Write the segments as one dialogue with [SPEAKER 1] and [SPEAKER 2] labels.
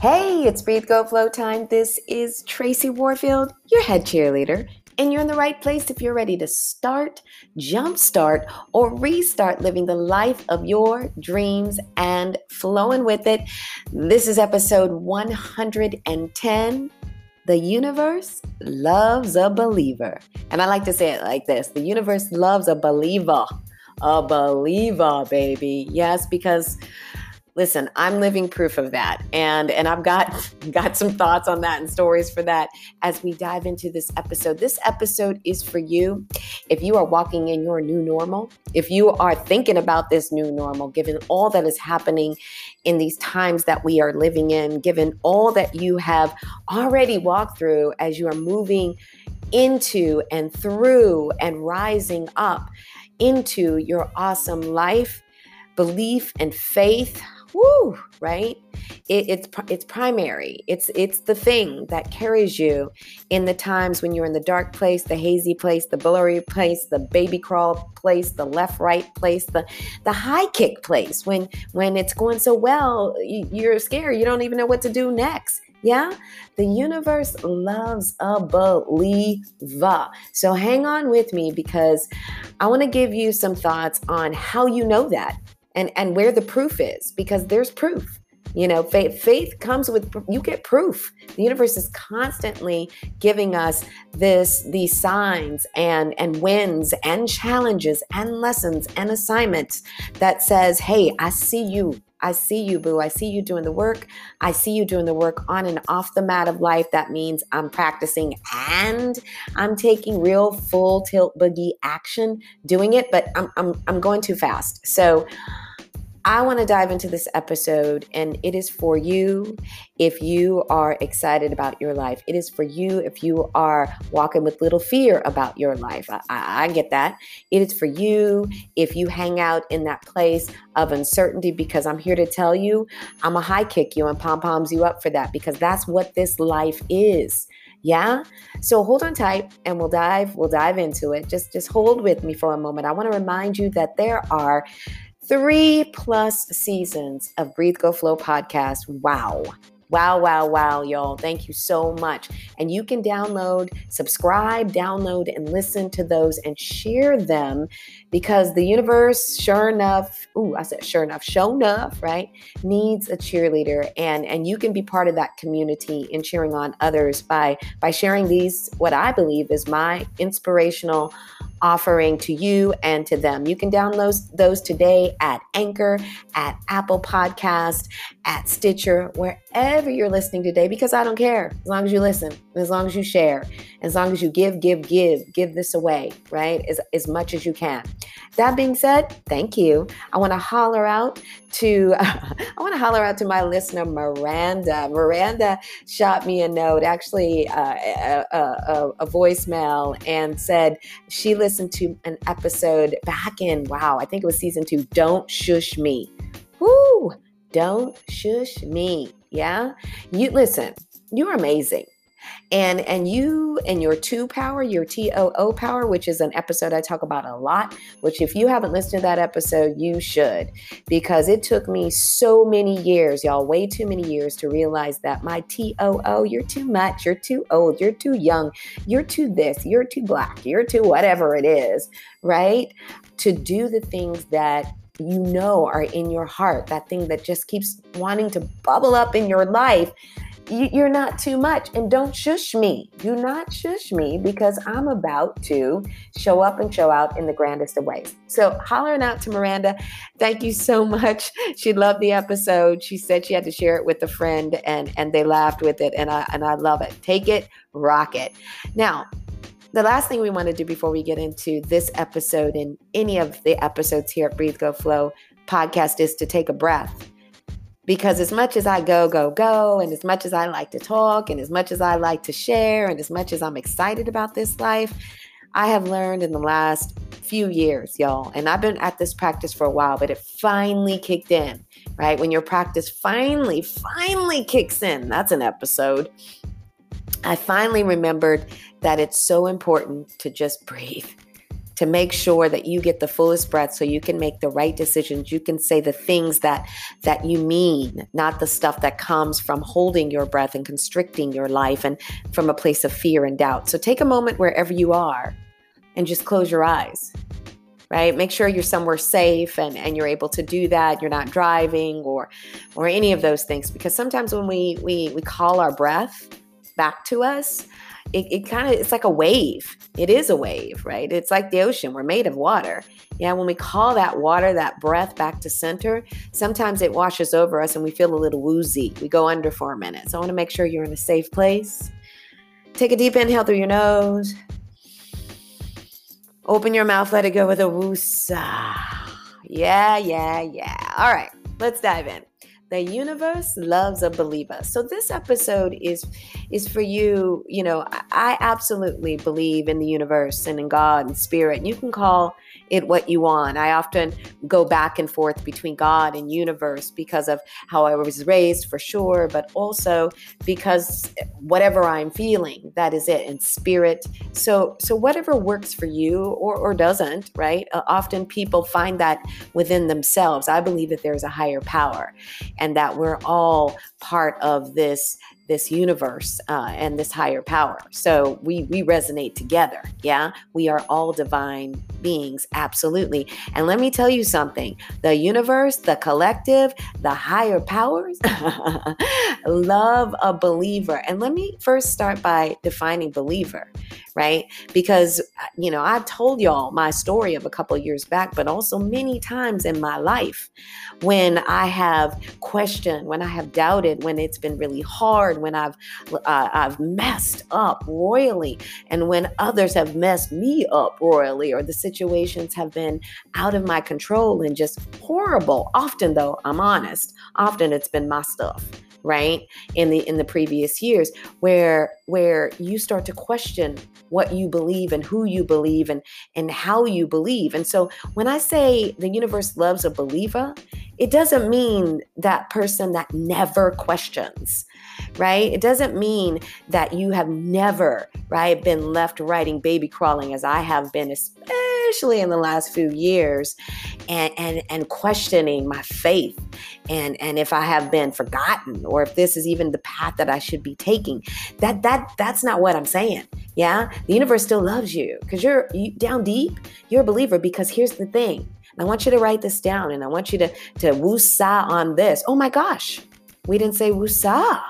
[SPEAKER 1] Hey, it's Breathe Go Flow time. This is Tracy Warfield, your head cheerleader, and you're in the right place if you're ready to start, jumpstart, or restart living the life of your dreams and flowing with it. This is episode 110. The universe loves a believer. And I like to say it like this the universe loves a believer. A believer, baby. Yes, because listen i'm living proof of that. And and i've got got some thoughts on that and stories for that as we dive into this episode. This episode is for you. If you are walking in your new normal if you are thinking about this new normal given all that is happening in these times that we are living in given all that you have already walked through as you are moving into and through and rising up into your awesome life belief and faith whoo, right? It, it's it's primary. It's it's the thing that carries you in the times when you're in the dark place, the hazy place, the blurry place, the baby crawl place, the left right place, the the high kick place. When when it's going so well, you're scared. You don't even know what to do next. Yeah, the universe loves a believer. So hang on with me because I want to give you some thoughts on how you know that and and where the proof is because there's proof you know faith faith comes with you get proof. The universe is constantly giving us this these signs and and wins and challenges and lessons and assignments that says hey i see you I see you, boo. I see you doing the work. I see you doing the work on and off the mat of life. That means I'm practicing and I'm taking real full tilt boogie action doing it, but I'm, I'm, I'm going too fast. So, I want to dive into this episode, and it is for you if you are excited about your life. It is for you if you are walking with little fear about your life. I, I, get that. It is for you if you hang out in that place of uncertainty because I'm here to tell you, I'm a high kick you and pom poms you up for that because that's what this life is. Yeah? So hold on tight and we'll dive we'll dive into it. Just just hold with me for a moment. I want to remind you that there are Three plus seasons of Breathe Go Flow podcast. Wow. Wow, wow, wow, y'all. Thank you so much. And you can download, subscribe, download, and listen to those and share them because the universe, sure enough, ooh, I said sure enough, show enough, right, needs a cheerleader. And and you can be part of that community and cheering on others by by sharing these, what I believe is my inspirational offering to you and to them. You can download those today at Anchor, at Apple Podcast, at Stitcher, wherever you're listening today, because I don't care. As long as you listen, as long as you share, as long as you give, give, give, give this away, right? As, as much as you can. That being said, thank you. I want to holler out to I want to holler out to my listener Miranda. Miranda shot me a note, actually uh, a, a, a, voicemail, and said she listened to an episode back in wow, I think it was season two. Don't shush me. Woo! Don't shush me. Yeah, you listen. You're amazing and and you and your two power your too power which is an episode i talk about a lot which if you haven't listened to that episode you should. Because it took me so many years y'all way too many years to realize that my too you're too much you're too old you're too young you're too this you're too black you're too whatever it is right? To do the things that you know are in your heart, that thing that just keeps wanting to bubble up in your life you're not too much. And don't shush me. Do not shush me because I'm about to show up and show out in the grandest of ways. So, hollering out to Miranda, thank you so much. She loved the episode. She said she had to share it with a friend and, and they laughed with it. And I, and I love it. Take it, rock it. Now, the last thing we want to do before we get into this episode and any of the episodes here at Breathe Go Flow podcast is to take a breath because as much as I go, go, go, and as much as I like to talk, and as much as I like to share, and as much as I'm excited about this life, I have learned in the last few years, y'all, and I've been at this practice for a while, but it finally kicked in, right? When your practice finally, finally kicks in, that's an episode. I finally remembered that it's so important to just breathe to make sure that you get the fullest breath so you can make the right decisions. You can say the things that that you mean, not the stuff that comes from holding your breath and constricting your life and from a place of fear and doubt. So take a moment wherever you are and just close your eyes right make sure you're somewhere safe and, and you're able to do that you're not driving or or any of those things because sometimes when we we, we call our breath back to us it, it kind of it's like a wave it is a wave right it's like the ocean we're made of water yeah when we call that water that breath back to center sometimes it washes over us and we feel a little woozy we go under for a minute so i want to make sure you're in a safe place take a deep inhale through your nose Open your mouth, let it go with a woosa. Yeah, yeah, yeah. All right, let's dive in. The universe loves a believer. So this episode is is for you, you know, I absolutely believe in the universe and in God and spirit. You can call it what you want. I often go back and forth between God and universe because of how I was raised, for sure, but also because whatever I'm feeling, that is it, and spirit. So, so whatever works for you or, or doesn't, right? Uh, often people find that within themselves. I believe that there's a higher power and that we're all part of this this universe uh, and this higher power. So we we resonate together. Yeah, we are all divine beings, absolutely. And let me tell you something: the universe, the collective, the higher powers love a believer. And let me first start by defining believer right? Because, you know, I've told y'all my story of a couple of years back, but also many times in my life when I have questioned, when I have doubted, when it's been really hard, when I've uh, I've messed up royally, and when others have messed me up royally, or the situations have been out of my control and just horrible. Often, though, I'm honest, often it's been my stuff right in the in the previous years where where you start to question what you believe and who you believe and and how you believe and so when i say the universe loves a believer it doesn't mean that person that never questions right it doesn't mean that you have never right been left writing baby crawling as i have been especially in the last few years and and and questioning my faith and and if I have been forgotten or if this is even the path that I should be taking. That that that's not what I'm saying. Yeah, the universe still loves you because you're you, down deep. You're a believer because here's the thing. I want you to write this down and I want you to to woosah on this. Oh my gosh, we didn't say woosah.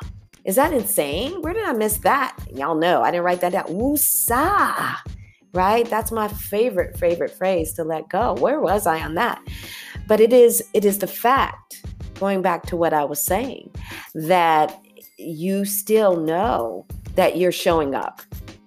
[SPEAKER 1] Is that insane? Where did I miss that? Y'all know I didn't write that down. Woosah right? That's my favorite, favorite phrase to let go. Where was I on that? But it is, it is the fact, going back to what I was saying, that you still know that you're showing up.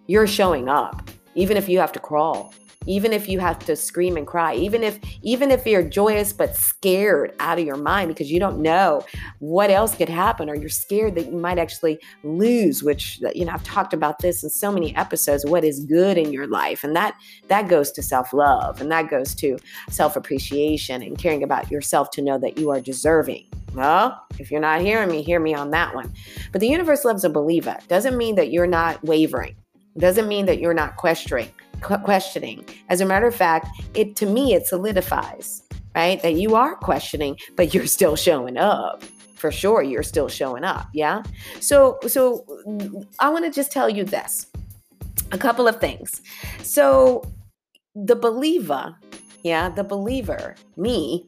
[SPEAKER 1] You're showing up, even if you have to crawl even if you have to scream and cry even if even if you're joyous but scared out of your mind because you don't know what else could happen or you're scared that you might actually lose which you know I've talked about this in so many episodes what is good in your life and that that goes to self-love and that goes to self-appreciation and caring about yourself to know that you are deserving well, if you're not hearing me, hear me on that one. But the universe loves a believer. Doesn't mean that you're not wavering. Doesn't mean that you're not questioning questioning. As a matter of fact, it to me it solidifies, right? That you are questioning, but you're still showing up. For sure, you're still showing up. Yeah. So, so I want to just tell you this a couple of things. So, the believer, yeah, the believer, me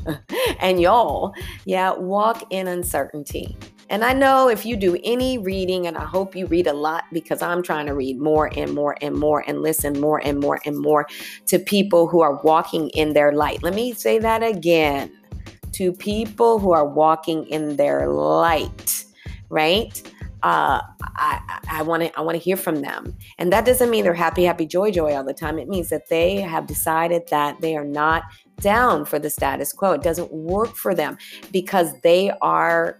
[SPEAKER 1] and y'all, yeah, walk in uncertainty. And I know if you do any reading, and I hope you read a lot because I'm trying to read more and more and more and listen more and more and more to people who are walking in their light. Let me say that again to people who are walking in their light, right? Uh, I want to I want to hear from them, and that doesn't mean they're happy, happy, joy, joy all the time. It means that they have decided that they are not down for the status quo. It doesn't work for them because they are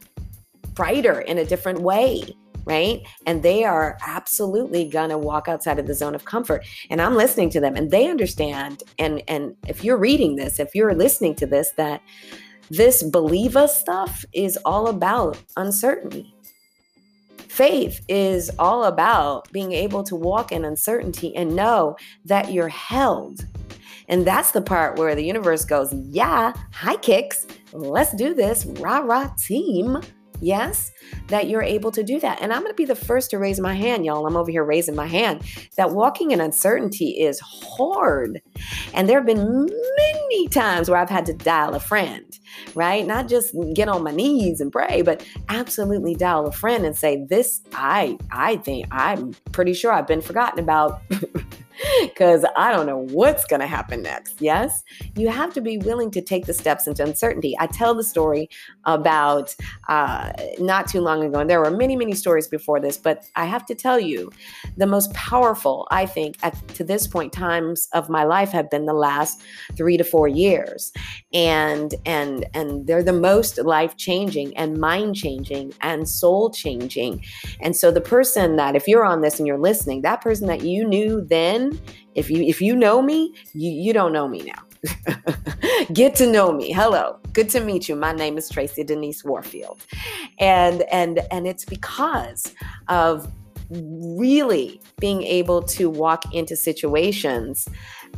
[SPEAKER 1] brighter in a different way right? And they are absolutely gonna walk outside of the zone of comfort. And I'm listening to them and they understand. And and if you're reading this, if you're listening to this, that this believe us stuff is all about uncertainty. Faith is all about being able to walk in uncertainty and know that you're held. And that's the part where the universe goes, Yeah, high kicks, let's do this, rah rah team. Yes, that you're able to do that. And I'm going to be the first to raise my hand, y'all. I'm over here raising my hand that walking in uncertainty is hard. And there have been many times where I've had to dial a friend, right? Not just get on my knees and pray, but absolutely dial a friend and say, This, I, I think, I'm pretty sure I've been forgotten about. because I don't know what's going to happen next. Yes, you have to be willing to take the steps into uncertainty. I tell the story about uh, not too long ago, and there were many, many stories before this, but I have to tell you, the most powerful, I think, at, to this point, times of my life have been the last three to four years, and and and they're the most life changing and mind changing and soul changing. And so the person that, if you're on this and you're listening, that person that you knew then if you if you know me, you, you don't know me now. Get to know me. Hello. Good to meet you. My name is Tracy Denise Warfield. And and and it's because of really being able to walk into situations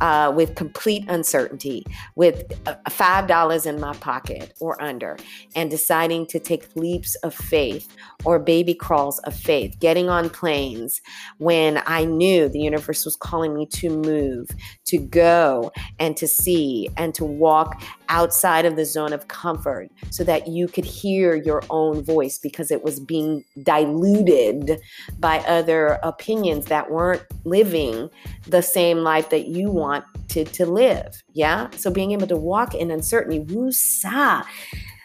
[SPEAKER 1] uh, with complete uncertainty, with $5 in my pocket or under, and deciding to take leaps of faith or baby crawls of faith, getting on planes when I knew the universe was calling me to move, to go and to see and to walk outside of the zone of comfort so that you could hear your own voice because it was being diluted by other opinions that weren't living the same life that you want to, to live. Yeah. So being able to walk in uncertainty, woo-sa.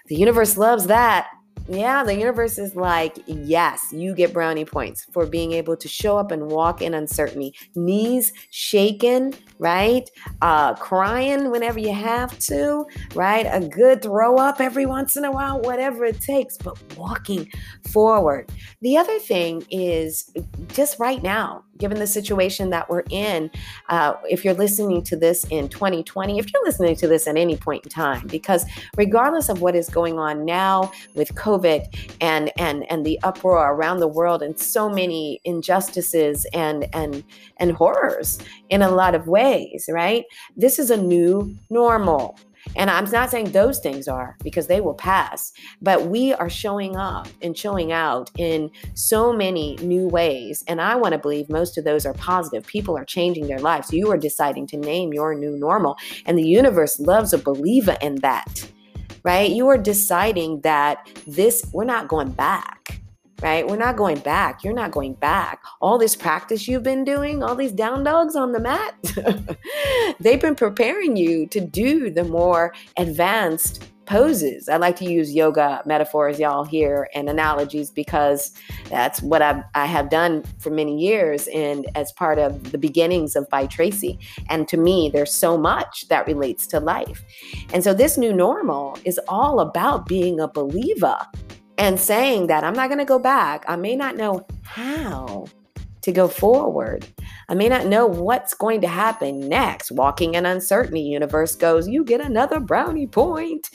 [SPEAKER 1] The universe loves that. Yeah, the universe is like, yes, you get brownie points for being able to show up and walk in uncertainty. Knees shaken, right? Uh, crying whenever you have to, right? A good throw up every once in a while, whatever it takes, but walking forward. The other thing is just right now, given the situation that we're in, uh, if you're listening to this in 2020, if you're listening to this at any point in time, because regardless of what is going on now with COVID and and and the uproar around the world and so many injustices and and and horrors in a lot of ways, right? This is a new normal. And I'm not saying those things are because they will pass, but we are showing up and showing out in so many new ways. And I want to believe most of those are positive. People are changing their lives. You are deciding to name your new normal. And the universe loves a believer in that, right? You are deciding that this, we're not going back right? We're not going back. You're not going back. All this practice you've been doing, all these down dogs on the mat, they've been preparing you to do the more advanced poses. I like to use yoga metaphors, y'all, here and analogies because that's what I've, I have done for many years and as part of the beginnings of By Tracy. And to me, there's so much that relates to life. And so this new normal is all about being a believer and saying that I'm not going to go back. I may not know how to go forward. I may not know what's going to happen next. Walking in uncertainty, universe goes, you get another brownie point.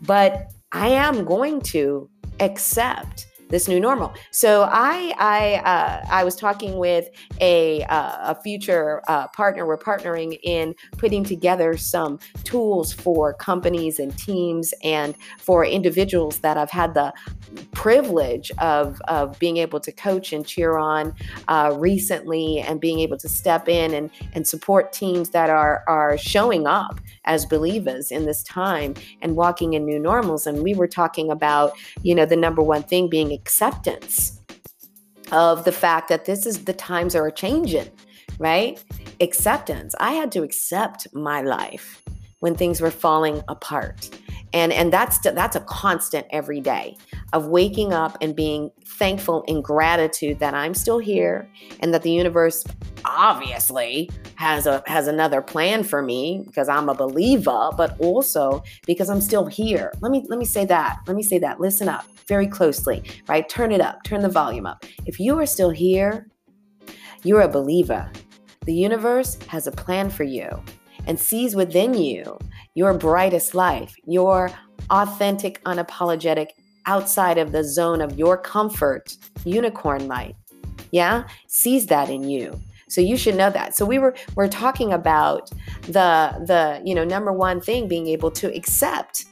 [SPEAKER 1] But I am going to accept this new normal. So I I uh, I was talking with a uh, a future uh, partner. We're partnering in putting together some tools for companies and teams and for individuals that I've had the privilege of of being able to coach and cheer on uh, recently, and being able to step in and and support teams that are are showing up as believers in this time and walking in new normals. And we were talking about you know the number one thing being acceptance of the fact that this is the times are changing, right? Acceptance. I had to accept my life when things were falling apart. And and that's that's a constant every day of waking up and being thankful in gratitude that I'm still here and that the universe obviously has a has another plan for me because I'm a believer, but also because I'm still here. Let me let me say that. Let me say that. Listen up very closely, right? Turn it up, turn the volume up. If you are still here, you're a believer. The universe has a plan for you and sees within you your brightest life, your authentic, unapologetic outside of the zone of your comfort, unicorn light, yeah, sees that in you. So you should know that. So we were we're talking about the the you know number one thing being able to accept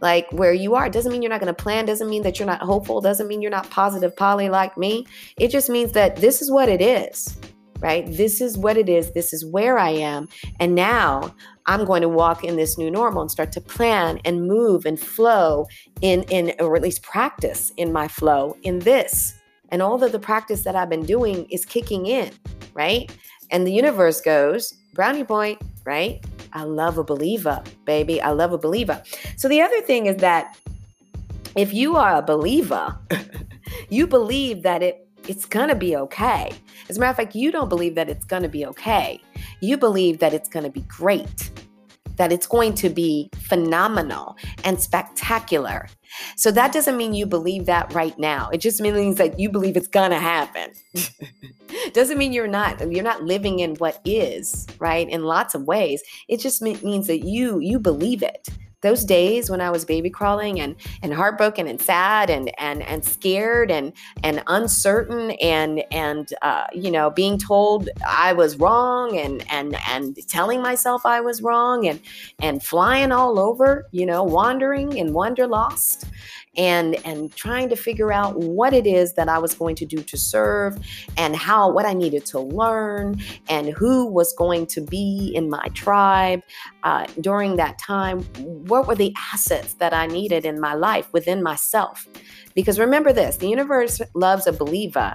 [SPEAKER 1] like where you are. Doesn't mean you're not going to plan, doesn't mean that you're not hopeful, doesn't mean you're not positive Polly like me. It just means that this is what it is. Right? This is what it is. This is where I am. And now I'm going to walk in this new normal and start to plan and move and flow in in or at least practice in my flow in this. And all of the practice that I've been doing is kicking in, right? And the universe goes, brownie point, right? I love a believer, baby. I love a believer. So the other thing is that if you are a believer, you believe that it it's going to be okay. As a matter of fact, you don't believe that it's going to be okay. You believe that it's going to be great, that it's going to be phenomenal and spectacular. So that doesn't mean you believe that right now. It just means that you believe it's going to happen. doesn't mean you're not you're not living in what is, right? In lots of ways. It just means that you you believe it those days when I was baby crawling and and heartbroken and sad and and and scared and and uncertain and and uh, you know being told I was wrong and and and telling myself I was wrong and and flying all over, you know, wandering and wanderlost and and trying to figure out what it is that I was going to do to serve and how what I needed to learn and who was going to be in my tribe uh, during that time. What were the assets that I needed in my life within myself? Because remember this: the universe loves a believer.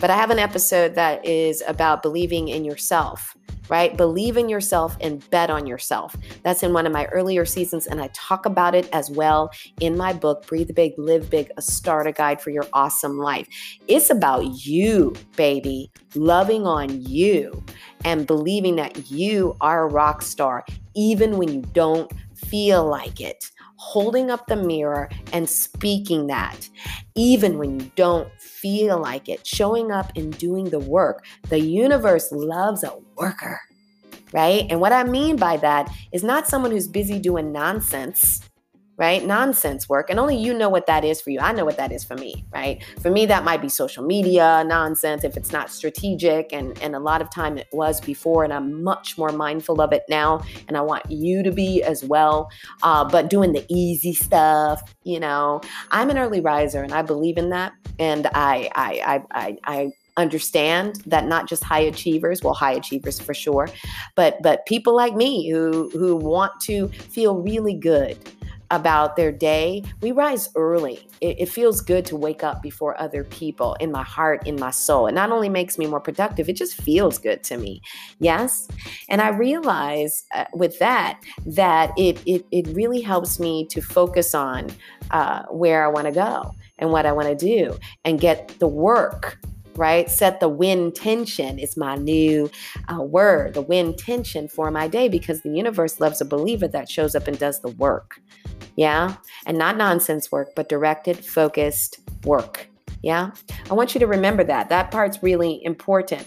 [SPEAKER 1] But I have an episode that is about believing in yourself right? Believe in yourself and bet on yourself. That's in one of my earlier seasons, and I talk about it as well in my book, Breathe Big, Live Big, a starter guide for your awesome life. It's about you, baby, loving on you and believing that you are a rock star, even when you don't feel like it holding up the mirror and speaking that, even when you don't feel like it, showing up and doing the work. The universe loves a worker, right? And what I mean by that is not someone who's busy doing nonsense right? Nonsense work. And only you know what that is for you. I know what that is for me, right? For me, that might be social media nonsense if it's not strategic. And, and a lot of time it was before, and I'm much more mindful of it now. And I want you to be as well. Uh, but doing the easy stuff, you know, I'm an early riser and I believe in that. And I, I, I, I, I understand that not just high achievers well high achievers for sure but but people like me who who want to feel really good about their day, we rise early. It, it, feels good to wake up before other people in my heart, in my soul. It not only makes me more productive, it just feels good to me. Yes. And I realize uh, with that, that it, it, it really helps me to focus on uh, where I want to go and what I want to do and get the work right? Set the win tension is my new uh, word, the win tension for my day because the universe loves a believer that shows up and does the work. Yeah. And not nonsense work, but directed, focused work. Yeah. I want you to remember that. That part's really important.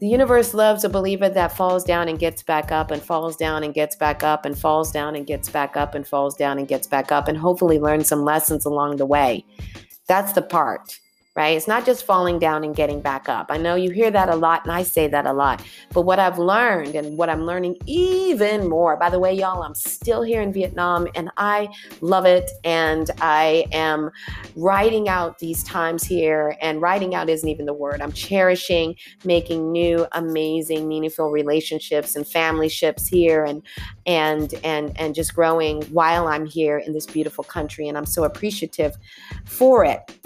[SPEAKER 1] The universe loves a believer that falls down and gets back up and falls down and gets back up and falls down and gets back up and falls down and gets back up and hopefully learns some lessons along the way. That's the part right? It's not just falling down and getting back up. I know you hear that a lot, and I say that a lot. But what I've learned and what I'm learning even more, by the way, y'all, I'm still here in Vietnam and I love it. And I am writing out these times here, and writing out isn't even the word. I'm cherishing making new, amazing, meaningful relationships and family ships here and and and and just growing while I'm here in this beautiful country. And I'm so appreciative for it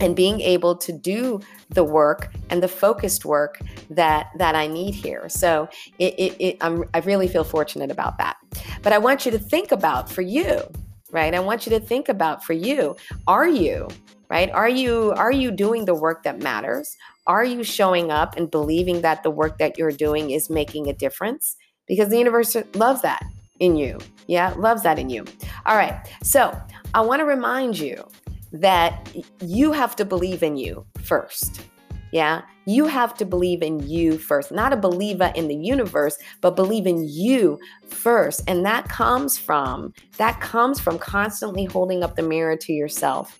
[SPEAKER 1] and being able to do the work and the focused work that that I need here. So it, it, it I really feel fortunate about that. But I want you to think about for you, right? I want you to think about for you. Are you right? Are you are you doing the work that matters? Are you showing up and believing that the work that you're doing is making a difference? Because the universe loves that in you. Yeah, loves that in you. All right. So, I want to remind you that you have to believe in you first. Yeah, You have to believe in you first, not a believer in the universe, but believe in you first. And that comes from that comes from constantly holding up the mirror to yourself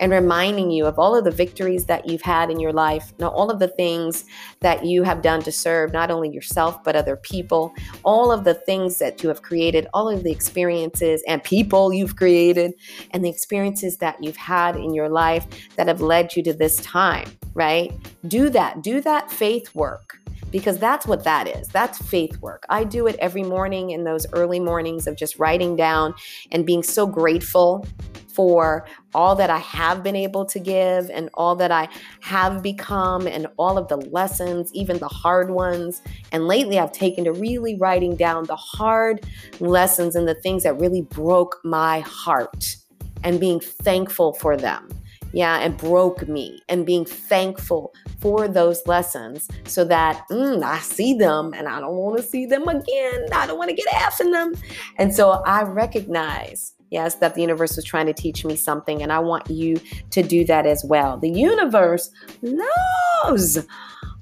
[SPEAKER 1] and reminding you of all of the victories that you've had in your life, now all of the things that you have done to serve not only yourself but other people, all of the things that you have created, all of the experiences and people you've created, and the experiences that you've had in your life that have led you to this time, right? Do that. Do that faith work because that's what that is. That's faith work. I do it every morning in those early mornings of just writing down and being so grateful for all that I have been able to give and all that I have become and all of the lessons, even the hard ones. And lately, I've taken to really writing down the hard lessons and the things that really broke my heart and being thankful for them. Yeah, and broke me and being thankful for those lessons so that mm, I see them and I don't want to see them again. I don't want to get after them. And so I recognize Yes, that the universe was trying to teach me something, and I want you to do that as well. The universe loves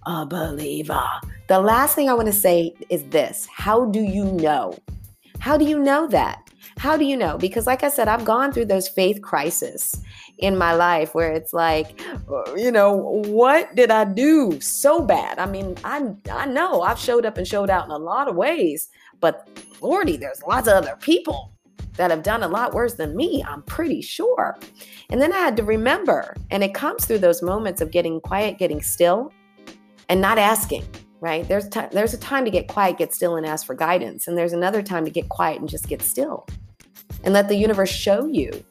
[SPEAKER 1] a believer. The last thing I want to say is this How do you know? How do you know that? How do you know? Because, like I said, I've gone through those faith crises in my life where it's like, you know, what did I do so bad? I mean, I I know I've showed up and showed out in a lot of ways, but Lordy, there's lots of other people that have done a lot worse than me, I'm pretty sure. And then I had to remember, and it comes through those moments of getting quiet, getting still, and not asking, right? There's, t- there's a time to get quiet, get still, and ask for guidance. And there's another time to get quiet and just get still and let the universe show you,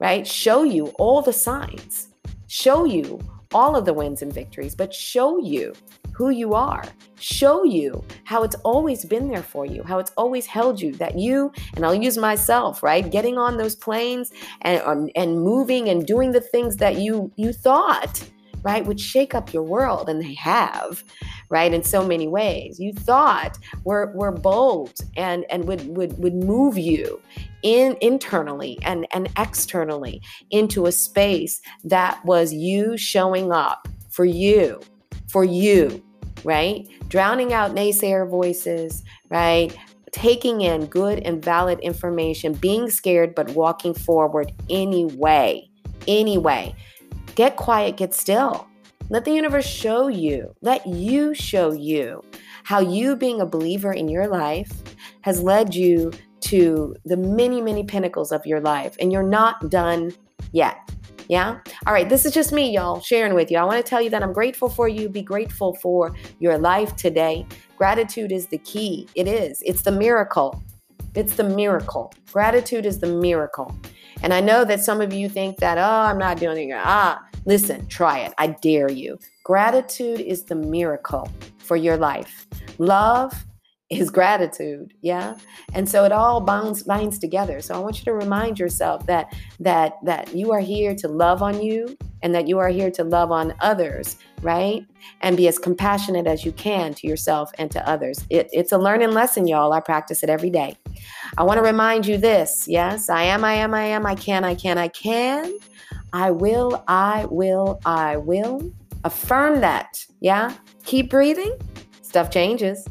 [SPEAKER 1] right? Show you all the signs, show you all of the wins and victories, but show you who you are, show you how it's always been there for you, how it's always held you, that you, and I'll use myself, right? Getting on those planes and, and moving and doing the things that you you thought right, would shake up your world, and they have, right, in so many ways. You thought were were bold and and would would would move you in internally and and externally into a space that was you showing up for you, for you, right? Drowning out naysayer voices, right? Taking in good and valid information, being scared but walking forward anyway. Anyway. Get quiet, get still. Let the universe show you, let you show you how you being a believer in your life has led you to the many, many pinnacles of your life, and you're not done yet. Yeah? All right, this is just me, y'all, sharing with you. I want to tell you that I'm grateful for you. Be grateful for your life today. Gratitude is the key. It is, it's the miracle. It's the miracle. Gratitude is the miracle. And I know that some of you think that, oh, I'm not doing it. Ah, listen, try it. I dare you. Gratitude is the miracle for your life. Love is gratitude yeah? And so it all binds binds together. So i want you to remind yourself that that that you are here to love on you and that you are here to love on others right? And be as compassionate as you can to yourself and to others. It, it's a learning lesson y'all. I practice it every day. I want to remind you this yes? I am i am i am i can i can i can i will i will i will affirm that. Yeah? Keep breathing. Stuff changes